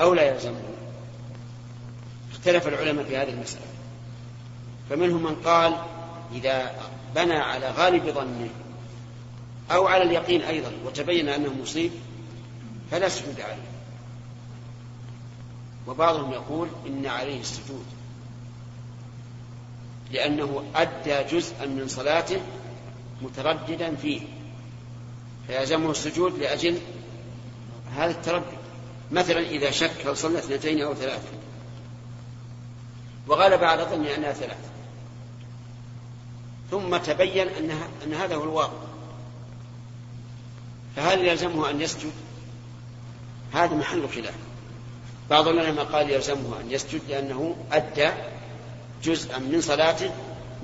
أو لا يلزمه. اختلف العلماء في هذه المسألة. فمنهم من قال إذا بنى على غالب ظنه أو على اليقين أيضا وتبين أنه مصيب فلا سجود عليه. وبعضهم يقول إن عليه السجود. لأنه أدى جزءا من صلاته مترددا فيه. فيلزمه السجود لأجل هذا التردد. مثلا إذا شك هل صلى اثنتين أو ثلاث وغلب على ظني أنها ثلاث ثم تبين أنها أن هذا هو الواقع. فهل يلزمه أن يسجد؟ هذا محل خلاف. بعض العلماء قال يلزمه أن يسجد لأنه أدى جزءا من صلاته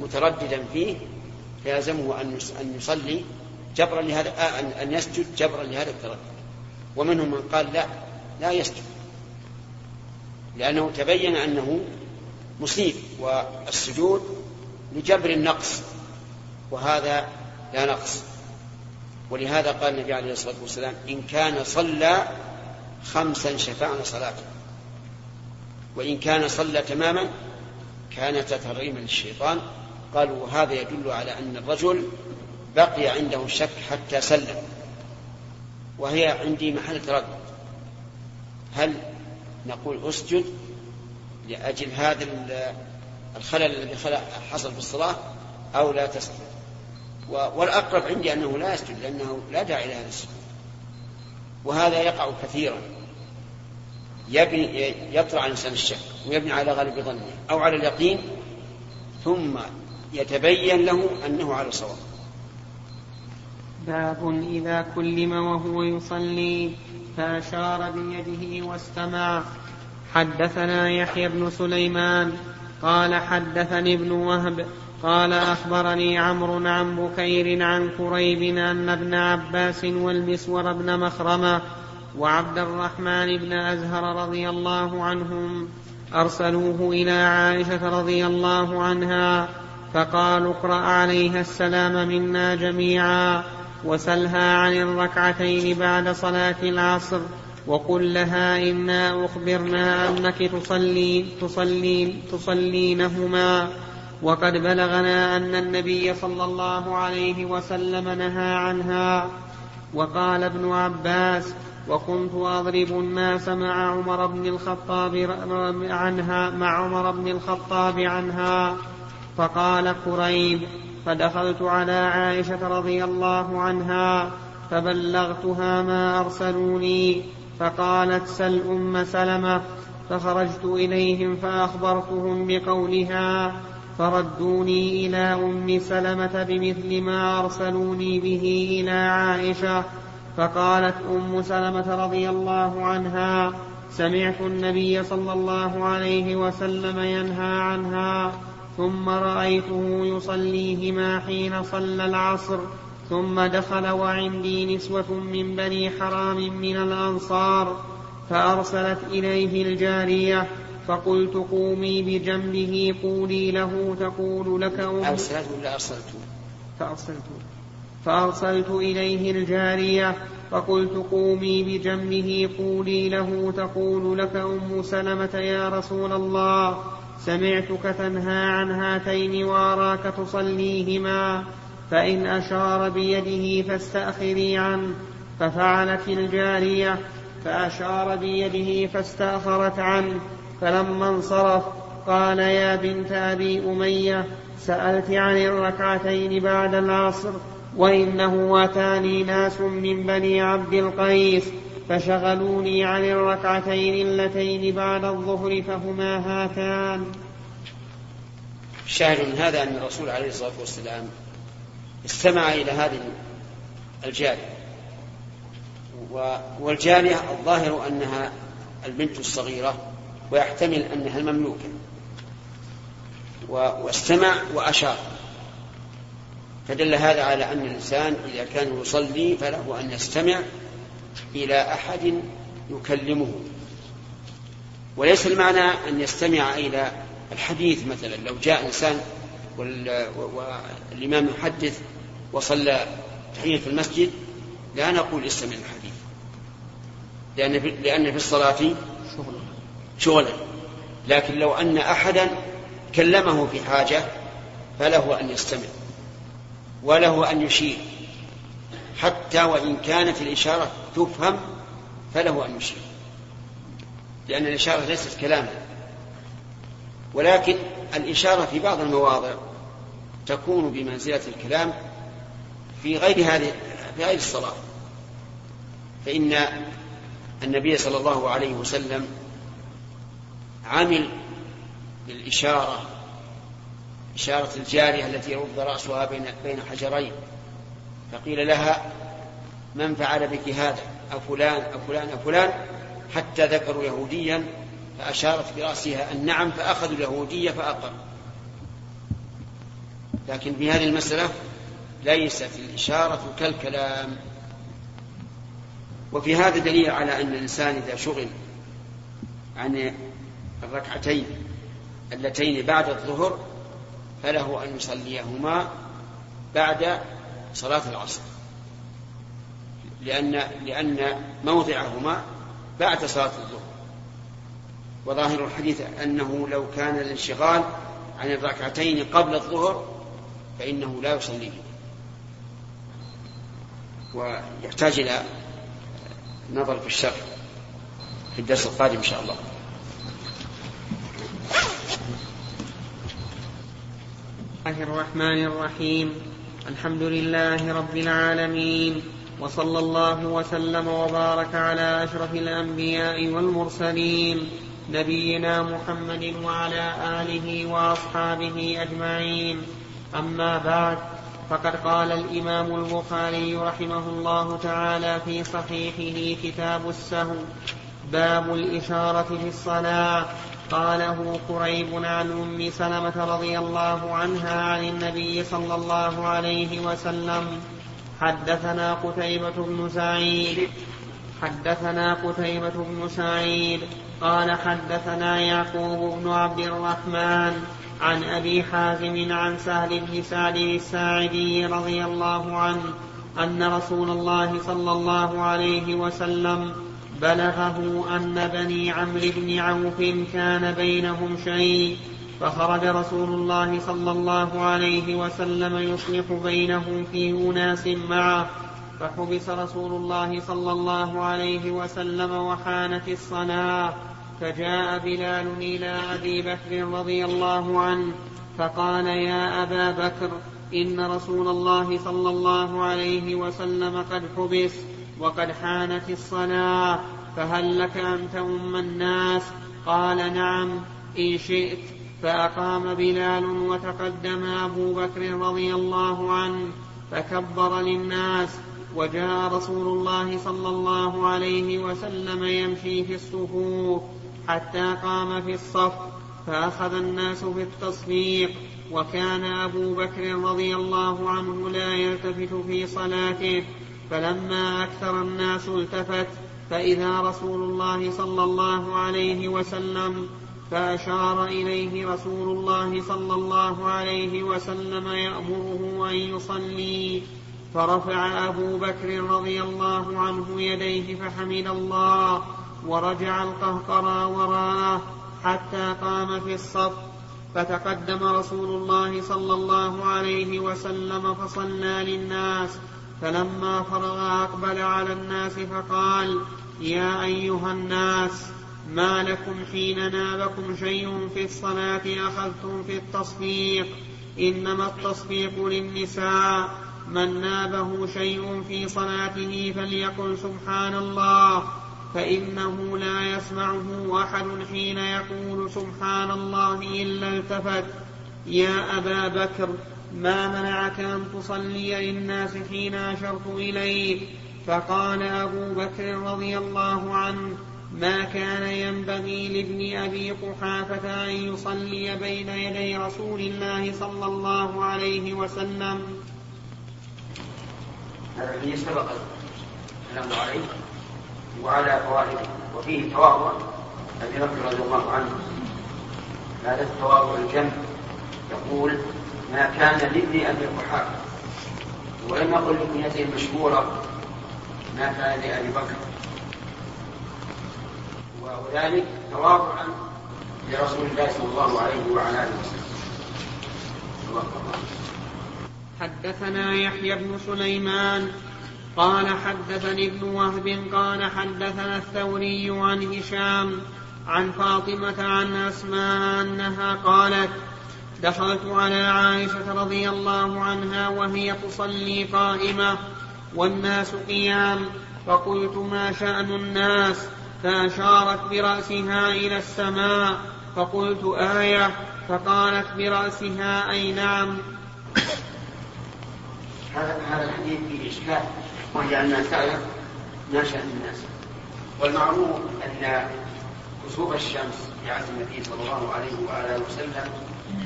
مترددا فيه فيلزمه أن يصلي جبرا لهذا آه، أن يسجد جبرا لهذا التردد. ومنهم من قال لا. لا يسجد لأنه تبين أنه مصيب والسجود لجبر النقص وهذا لا نقص. ولهذا قال النبي عليه الصلاة والسلام إن كان صلى خمسا شفعنا صلاته وإن كان صلى تماما كان تتريما للشيطان. قالوا وهذا يدل على أن الرجل بقي عنده الشك حتى سلم وهي عندي محل تردد هل نقول أسجد لأجل هذا الخلل الذي حصل في الصلاة أو لا تسجد؟ والأقرب عندي أنه لا يسجد لأنه لا داعي لهذا السجود. وهذا يقع كثيرا. يبني يطرع الإنسان الشك ويبني على غالب ظنه أو على اليقين ثم يتبين له أنه على صواب. باب إذا كلم وهو يصلي فأشار بيده واستمع. حدثنا يحيى بن سليمان. قال حدثني ابن وهب. قال أخبرني عمرو عن بكير عن كريب أن ابن عباس والمسور بن مخرمة وعبد الرحمن بن أزهر رضي الله عنهم أرسلوه إلى عائشة رضي الله عنها فقالوا اقرأ عليها السلام منا جميعا. وسلها عن الركعتين بعد صلاة العصر وقل لها إنا أخبرنا أنك تصلين تصلين تصلينهما. وقد بلغنا أن النبي صلى الله عليه وسلم نهى عنها. وقال ابن عباس وكنت أضرب الناس مع عمر بن الخطاب عنها مع عمر بن الخطاب عنها. فقال كريب فدخلت على عائشة رضي الله عنها فبلغتها ما أرسلوني فقالت سل أم سلمة فخرجت إليهم فأخبرتهم بقولها فردوني إلى أم سلمة بمثل ما أرسلوني به إلى عائشة فقالت أم سلمة رضي الله عنها سمعت النبي صلى الله عليه وسلم ينهى عنها ثم رأيته يصليهما حين صلى العصر ثم دخل وعندي نسوة من بني حرام من الأنصار فأرسلت إليه الجارية فقلت قومي بجنبه قولي له تقول لك أم. أرسلت ولا أرسلت فأرسلت فأرسلت إليه الجارية فقلت قومي بجنبه قولي له تقول لك أم سلمة يا رسول الله. سمعتك تنهى عن هاتين وأراك تصليهما فإن أشار بيده فاستأخري عنه ففعلت الجارية فأشار بيده فاستأخرت عنه فلما انصرف قال يا بنت أبي أمية سألت عن الركعتين بعد العصر وإنه أتاني ناس من بني عبد القيس فشغلوني عن الركعتين اللتين بعد الظهر فهما هاتان. الشاهد من هذا أن الرسول عليه الصلاة والسلام استمع إلى هذه الجارية. والجارية الظاهر أنها البنت الصغيرة ويحتمل أنها المملوكة. واستمع وأشار. فدل هذا على أن الإنسان إذا كان يصلي فله أن يستمع إلى أحد يكلمه. وليس المعنى أن يستمع إلى الحديث مثلا. لو جاء إنسان والإمام يحدث وصلى تحية في المسجد لا نقول استمع الحديث لأن في, لأن في الصلاة شغلا. لكن لو أن أحدا كلمه في حاجة فله أن يستمع. وله أن يشير. حتى وإن كانت الإشارة تفهم فله أن يشير لأن الإشارة ليست كلاما. ولكن الإشارة في بعض المواضع تكون بمنزلة الكلام في غير هذه في غير الصلاة. فإن النبي صلى الله عليه وسلم عمل بالإشارة إشارة الجارية التي يرد رأسها بين بين حجرين فقيل لها من فعل بك هذا؟ أفلان أفلان أفلان. حتى ذكروا يهوديا فأشارت برأسها النعم فأخذوا اليهودية فأقر. لكن في هذه المسألة ليست الإشارة كالكلام. وفي هذا دليل على أن الإنسان إذا شغل عن الركعتين اللتين بعد الظهر فله أن يصليهما بعد صلاة العصر. لأن لأن موضعهما بعد صلاة الظهر. وظاهر الحديث أنه لو كان الانشغال عن الركعتين قبل الظهر فإنه لا يصليه ويحتاج إلى نظر في الشرح في الدرس القادم إن شاء الله. الله الرحمن الرحيم. الحمد لله رب العالمين. وصلى الله وسلم وبارك على أشرف الأنبياء والمرسلين نبينا محمد وعلى آله وأصحابه أجمعين. أما بعد فقد قال الإمام البخاري رحمه الله تعالى في صحيحه كتاب السهو باب الإشارة في الصلاة. قاله قريب عن أم سلمة رضي الله عنها عن النبي صلى الله عليه وسلم حدثنا قتيبة بن سعيد. حدثنا قتيبة بن سعيد. قال حدثنا يعقوب بن عبد الرحمن عن أبي حازم عن سهل بن سعد الساعدي رضي الله عنه أن رسول الله صلى الله عليه وسلم بلغه أن بني عمرو بن عوف كان بينهم شيء فخرج رسول الله صلى الله عليه وسلم يصلح بينهم في أناس معه فحبس رسول الله صلى الله عليه وسلم وحانت الصلاة. فجاء بلال إلى أبي بكر رضي الله عنه فقال يا أبا بكر إن رسول الله صلى الله عليه وسلم قد حبس وقد حانت الصلاة فهل لك أن تؤم الناس؟ قال نعم إن شئت. فأقام بلال وتقدم أبو بكر رضي الله عنه فكبر للناس وجاء رسول الله صلى الله عليه وسلم يمشي في الصفوف حتى قام في الصف فأخذ الناس في التصفيق وكان أبو بكر رضي الله عنه لا يلتفت في صلاته فلما أكثر الناس التفت فإذا رسول الله صلى الله عليه وسلم فأشار إليه رسول الله صلى الله عليه وسلم يأمره أن يصلي فرفع أبو بكر رضي الله عنه يديه فحمد الله ورجع القهقرى وراءه حتى قام في الصف. فتقدم رسول الله صلى الله عليه وسلم فصلى للناس. فلما فرغ أقبل على الناس فقال يا أيها الناس ما لكم حين نابكم شيء في الصلاة أخذتم في التصفيق إنما التصفيق للنساء. من نابه شيء في صلاته فليقل سبحان الله. فإنه لا يسمعه أحد حين يقول سبحان الله إلا التفت. يا أبا بكر ما منعك أن تصلي للناس حين أشرت إليك؟ فقال أبو بكر رضي الله عنه ما كان ينبغي لابن أبي قحافة أن يصلي بين يدي رسول الله صلى الله عليه وسلم. الذي سبق الكلام عليه وعلى فوائده وفيه تواضع أبي بكر رضي الله عنه هذا التواضع الجم يقول ما كان لابن أبي قحافة ولم يقل لكنيته المشهورة ما كان لأبي بكر. وذلك تواضعا لرسول الله صلى الله عليه وعلى آله وسلم. حدثنا يحيى بن سليمان قال حدثني ابن وهب قال حدثنا الثوري عن هشام عن فاطمة عن أسماء أنها قالت دخلت على عائشة رضي الله عنها وهي تصلي قائمة والناس قيام فقلت ما شأن الناس؟ فأشارت برأسها إلى السماء فقلت آية فقالت برأسها أي نعم. هذا هذا الحديث فيه إشكال وهي أنها سألت ما شأن الناس. والمعروف أن كسوف الشمس في عهد النبي صلى الله عليه وآله وسلم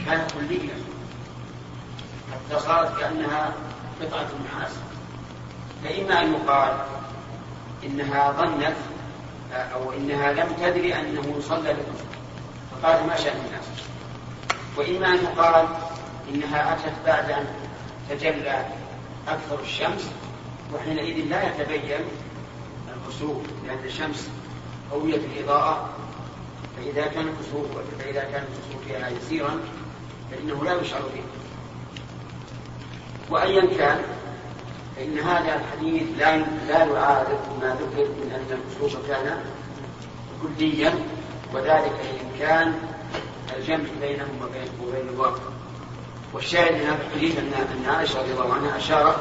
كانت كلية حتى صارت كأنها قطعة نحاس فإما أن يقال إنها ظنت أو إنها لم تدري أنه صلى بالكسوف فقال ما شأن الناس؟ وإما أن يقال إنها أتت بعد أن تجلى أكثر الشمس وحينئذ لا يتبين الكسوف لأن الشمس قوية الإضاءة فإذا كان الكسوف فإذا كان الكسوف فيها يسيرا فإنه لا يشعر به وأيا كان فإن هذا الحديث لا لا يعارض ما ذكر من أن الكسوف كان كليا وذلك لإمكان الجمع بينهم وبين وبين الواقع والشاهد من هذا الحديث أن أن عائشة رضي الله عنها أشارت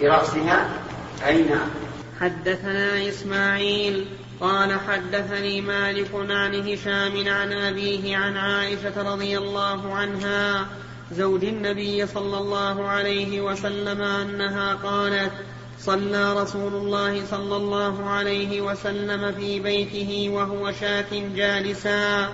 برأسها أي نعم حدثنا إسماعيل قال حدثني مالك عن هشام عن أبيه عن عائشة رضي الله عنها زوج النبي صلى الله عليه وسلم أنها قالت صلى رسول الله صلى الله عليه وسلم في بيته وهو شاك جالسا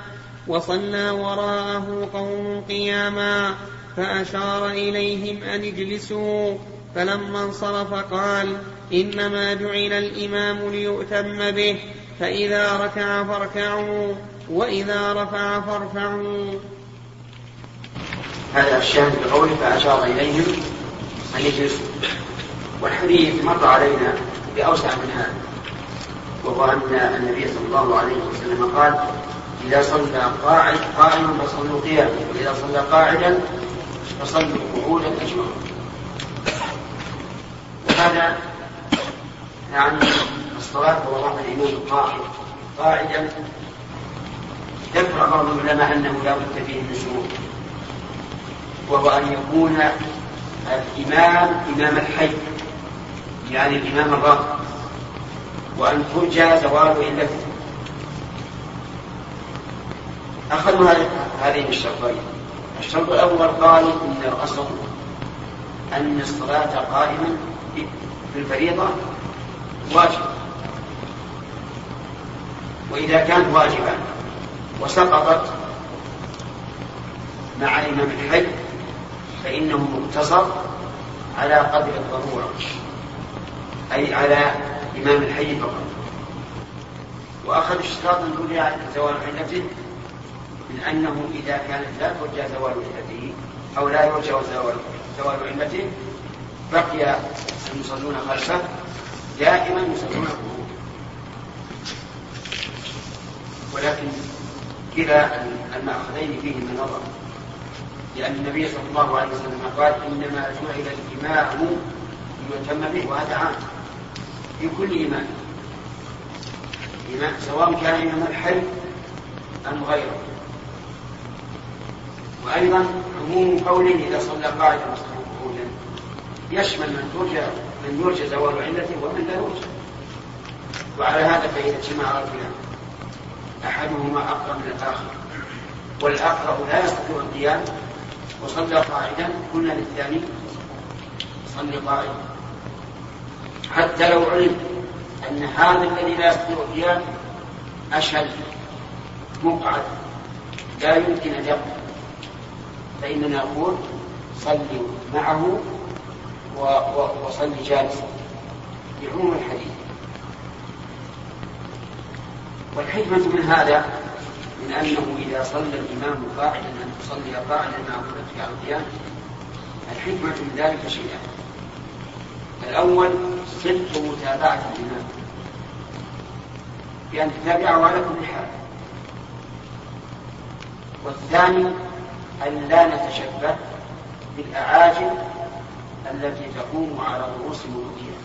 وصلى وراءه قوم قياما فأشار إليهم أن اجلسوا. فلما انصرف قال إنما جعل الإمام ليؤتم به فإذا ركع فاركعوا وإذا رفع فارفعوا. هذا الشاهد بقوله فأشار إليهم أن يجلسوا والحديث مر علينا بأوسع من هذا وهو أن النبي صلى الله عليه وسلم قال إذا صلى قاعد قائما فصلوا قياما وإذا صلى قاعدا فصلوا قعودا أجمعون وهذا يعني الصلاة وضع الإمام قاعد قاعدا. ذكر بعض العلماء أنه لا بد فيه من وهو أن يكون الإمام إمام الحي يعني الإمام الراغب وأن ترجى زوال علته أخذوا هذين الشرطين. الشرط الأول قالوا إن الأصل أن الصلاة قائما في الفريضة واجب. وإذا كانت واجبا وسقطت مع الإمام الحي فإنه مقتصر على قدر الضرورة أي على إمام الحي فقط. وأخذ اشتراط من دون زوال علته من أنه إذا كانت لا ترجى زوال علته أو لا يرجى زوال زوال علته بقي المصلون خلفه دائما يصلون ولكن كلا المأخذين فيهما نظر. لأن النبي صلى الله عليه وسلم قال إنما جعل الإمام ليتم به وهذا عام. في كل إمام إمام سواء كان إمام الحي أم غيره. وأيضا عموم قوله إذا صلى قاعدا قعودا يشمل من ترجى من يرجى زوال علته ومن لا يرجى وعلى هذا فإذا اجتمع رجلان أحدهما أقرب من الآخر. والأقرب لا يستطيع القيام وصلى قاعدا قلنا للثاني. صلي قاعدا. حتى لو علم أن هذا الذي لا يستطيع القيام أشهد مقعد لا يمكن أن يقف فإننا نقول صلي معه وصلي جالسا. بعموم الحديث. والحكمة من هذا من أنه إذا صلى الإمام قاعدا أن تصلي قاعدا مع قدرتك على القيام الحكمة من ذلك شيئان الأول صدق متابعة الإمام. بأن تتابعه على كل حال. والثاني أن لا نتشبه بالأعاجم التي تقوم على رؤوس ملوكها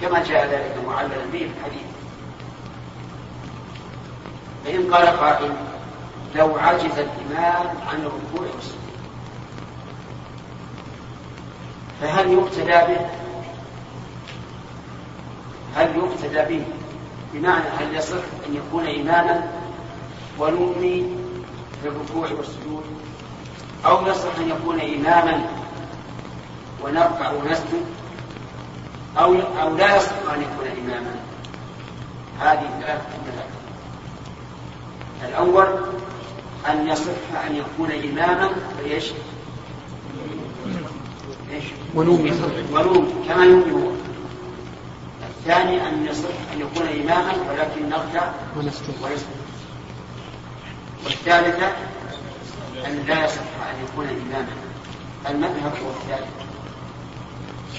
كما جاء ذلك معللا به الحديث. فإن قال قائل لو عجز الإمام عن الركوع والسجود فهل يقتدى به؟ هل يقتدى به؟ بمعنى هل يصح أن يكون إماما ونؤمي في الركوع والسجود؟ أو يصح أن يكون إماما ونركع ونسجد؟ أو أو لا يصح أن يكون إماما؟ هذه ثلاثة مذاهب الأول أن يصح أن يكون إماما فإيش؟ إيش؟ ونومي ونومي كما يومي هو الثاني أن يصح أن يكون إماما ولكن نركع ونسجد والثالثة أن لا يصح أن يكون إماما. المذهب هو الثالث.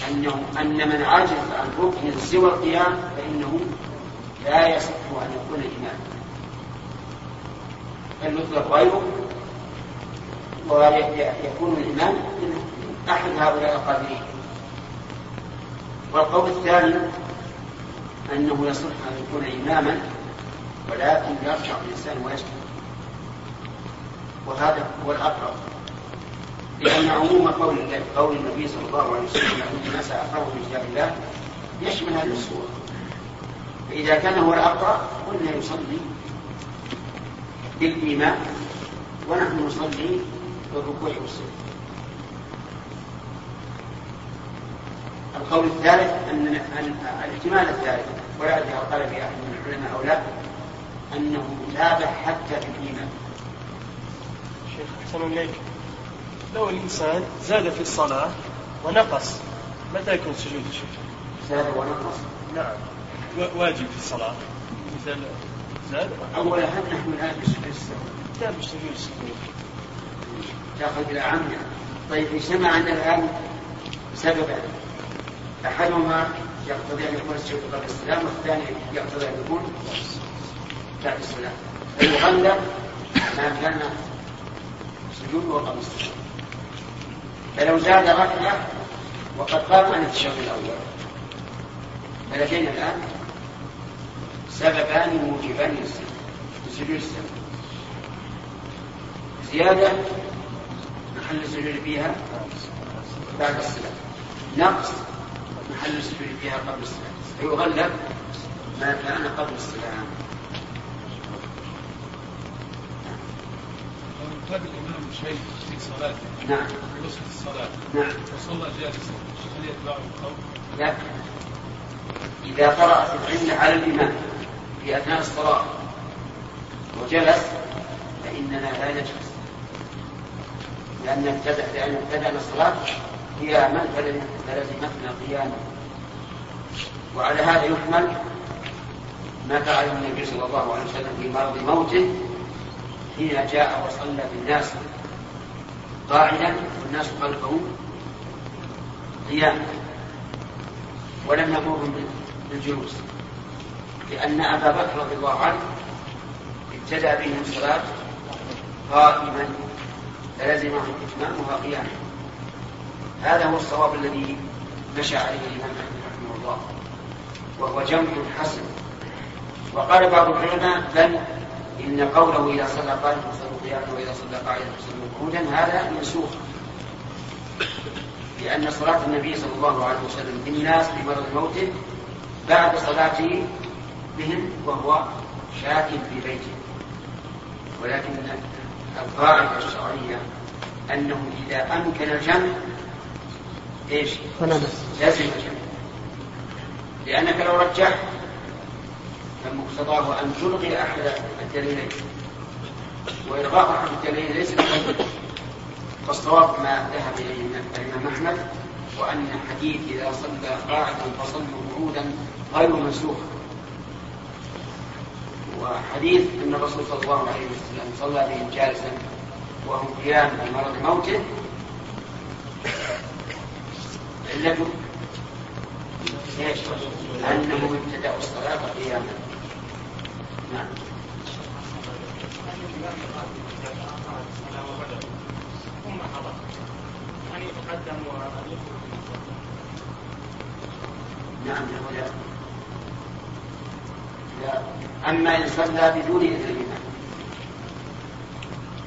أنه أن من عجز عن ركن سوى القيام فإنه لا يصح أن يكون إماما. بل يطلق غيره ويكون الإمام أحد هؤلاء القادرين. والقول الثاني أنه يصح أن يكون إماما ولكن يرجع الإنسان ويسجد وهذا هو الأقرب. لأن عموم قول قول النبي صلى الله عليه وسلم أن الناس أقرب من كتاب الله يشمل هذه الصورة. فإذا كان هو الأقرب قلنا يصلي بالإيمان ونحن نصلي بالركوع والسجود. القول الثالث أن الاحتمال الثالث ولا أدري قال في أحد من العلماء أو لا أنه تابع حتى في الإيمان شيخ أحسن إليك. لو الإنسان زاد في الصلاة ونقص متى يكون سجود الشيخ؟ زاد ونقص. نعم واجب في الصلاة. مثل أولا هل نحن الآن بسجود السهو؟ لا بسجود السهو تأخذ إلى عام طيب اجتمع أن الآن سببا أحدهما يقتضي أن يكون السجود قبل السلام والثاني يقتضي أن يكون بعد السلام. فيغلب ما كان سجود وقبل السلام. فلو زاد ركعة وقد قام عن التشهد الأول. فلدينا الآن؟ سببان موجبان لسجود السلام زيادة محل السجود فيها بعد السلام. نقص محل السجود فيها قبل السلام. فيغلب ما كان قبل السلام. قد الإمام شيء في صلاته نعم. في وسط الصلاة. نعم. وصلى جالسا. هل يتبعه القول؟ لا. إذا قرأ في العلم على الإمام في أثناء الصلاة. وجلس فإننا لا نجلس. لأن ابتدأ لأن ابتدأنا الصلاة قياما فلزمتنا قياما. وعلى هذا يحمل ما فعله النبي صلى الله عليه وسلم في مرض موته حين جاء وصلى بالناس قاعدا والناس خلفه قياما. ولم يأمرهم بالجلوس. لأن أبا بكر رضي الله عنه ابتدأ بهم الصلاة قائما فلزمه إتمامها قياما. هذا هو الصواب الذي مشى عليه الإمام أحمد رحمه الله وهو جمع حسن. وقال بعض العلماء بل إن قوله إذا صلى قائما فصلوا قياما وإذا صلى قاعدا فصلوا قعودا هذا منسوخ. لأن صلاة النبي صلى الله عليه وسلم بالناس في مرض موته بعد صلاته بهم وهو شاك في بيته. ولكن القاعدة الشرعية أنه إذا أمكن الجمع إيش؟ لازم الجمع. لأنك لو رجحت فمقتضاه أن تلغي أحد الدليلين. وإلغاء أحد الدليلين ليس بحجة فالصواب ما ذهب إليه الإمام أحمد وأن حديث إذا صلى قاعدا فصلوا قعودا غير منسوخ. وحديث أن الرسول صلى الله عليه وسلم صلى بهم جالسا وهم قيام مرض موته. علته إيش؟ انهم ابتدأوا الصلاة قياما. نعم نعم لا لا أما إن صلى بدون إذن الإمام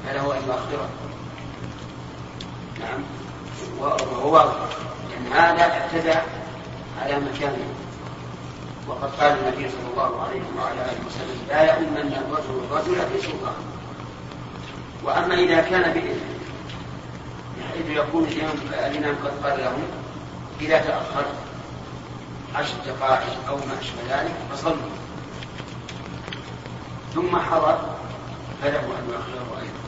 فله أن يؤخره. نعم. وهو واضح. لأن هذا اعتدى على مكانه. وقد قال النبي صلى الله عليه وعلى آله وسلم لا يؤمن الرجل الرجل في سلطان وأما إذا كان بإذن بحيث يكون الإمام قد قال له إذا تأخرت عشر دقائق أو ما أشبه ذلك فصلوا. ثم حضر فله أن يؤخره أيضا.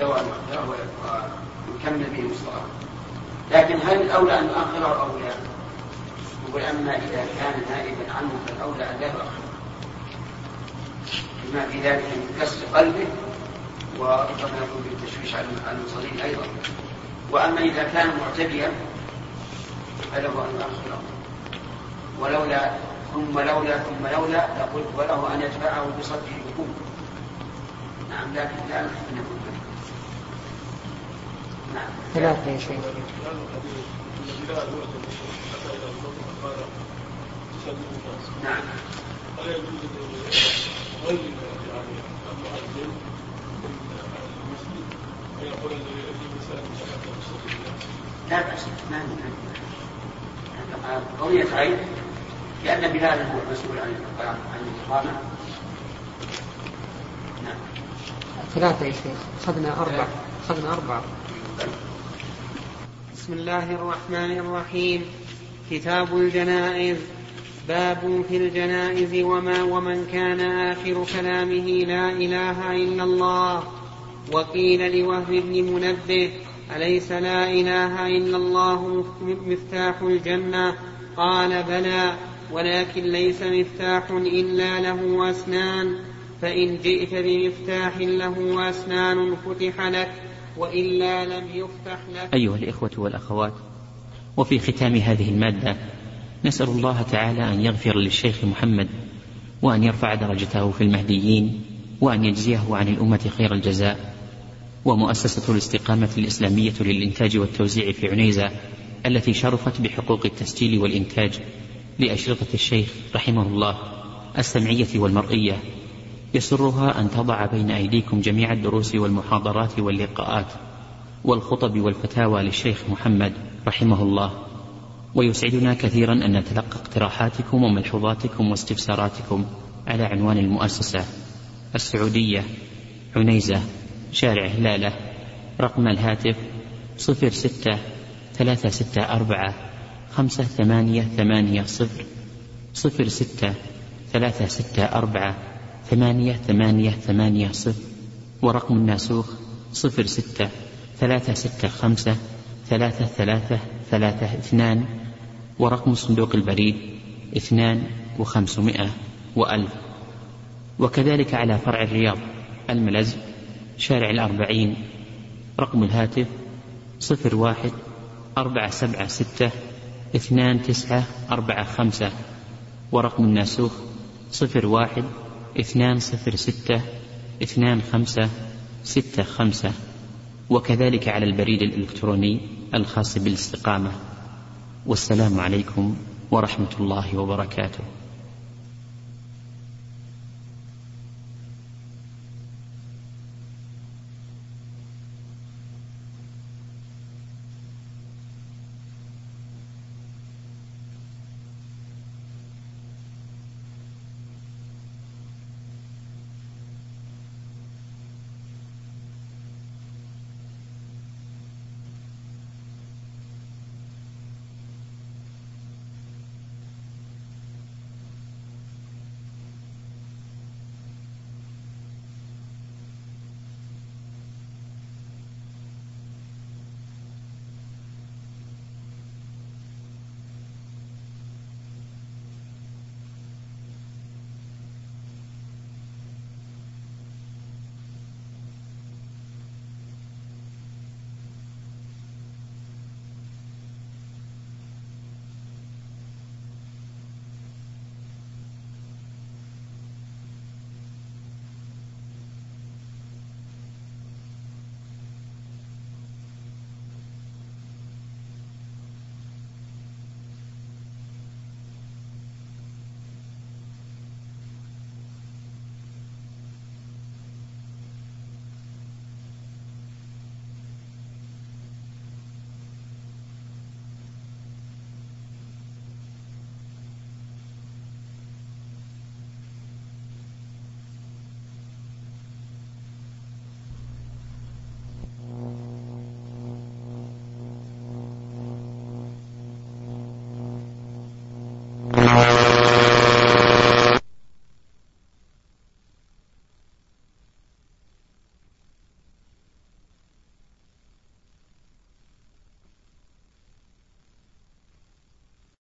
له أن يؤخره ويكمل به الصلاة لكن هل الأولى أن يؤخره أو لا؟ يقول أما إذا كان نائبا عنه فالأولى أن لا يؤخره. بما في ذلك من كسر قلبه وربما يكون بالتشويش على المصلين أيضا. وأما إذا كان معتديا فله أن يؤخره. ولولا ثم لولا ثم لولا لقلت وله أن يدفعه بصدره بقوة نعم لكن لا نحن نقول نعم ثلاثة يا شيخ نعم لا بأس ما قضية عين لأن بلال هو المسؤول عن عن الإقامة نعم. ثلاثة يا شيخ. أخذنا أربع أخذنا أربعة. بسم الله الرحمن الرحيم. كتاب الجنائز. باب في الجنائز وما ومن كان آخر كلامه لا إله إلا الله. وقيل لوهب بن منبه أليس لا إله إلا الله مفتاح الجنة؟ قال بلى. ولكن ليس مفتاح إلا له أسنان فإن جئت بمفتاح له أسنان فتح لك وإلا لم يفتح لك. أيها الإخوة والأخوات وفي ختام هذه المادة نسأل الله تعالى أن يغفر للشيخ محمد وأن يرفع درجته في المهديين وأن يجزيه عن الأمة خير الجزاء. ومؤسسة الاستقامة الإسلامية للإنتاج والتوزيع في عنيزة التي شرفت بحقوق التسجيل والإنتاج. لأشرطة الشيخ رحمه الله السمعية والمرئية. يسرها أن تضع بين أيديكم جميع الدروس والمحاضرات واللقاءات والخطب والفتاوى للشيخ محمد رحمه الله. ويسعدنا كثيرا أن نتلقى اقتراحاتكم وملحوظاتكم واستفساراتكم على عنوان المؤسسة السعودية. عنيزة. شارع هلالة. رقم الهاتف صفر ستة ثلاثة ستة أربعة خمسة ثمانية ثمانية صفر صفر ستة ثلاثة ستة أربعة ثمانية ثمانية ثمانية صفر ورقم الناسوخ صفر ستة ثلاثة ستة خمسة ثلاثة ثلاثة ثلاثة اثنان ورقم صندوق البريد اثنان وخمسمائة وألف. وكذلك على فرع الرياض الملز شارع الأربعين رقم الهاتف صفر واحد أربعة سبعة ستة اثنان تسعة أربعة خمسة ورقم الناسوخ صفر واحد اثنان صفر ستة اثنان خمسة ستة خمسة. وكذلك على البريد الإلكتروني الخاص بالاستقامة. والسلام عليكم ورحمة الله وبركاته.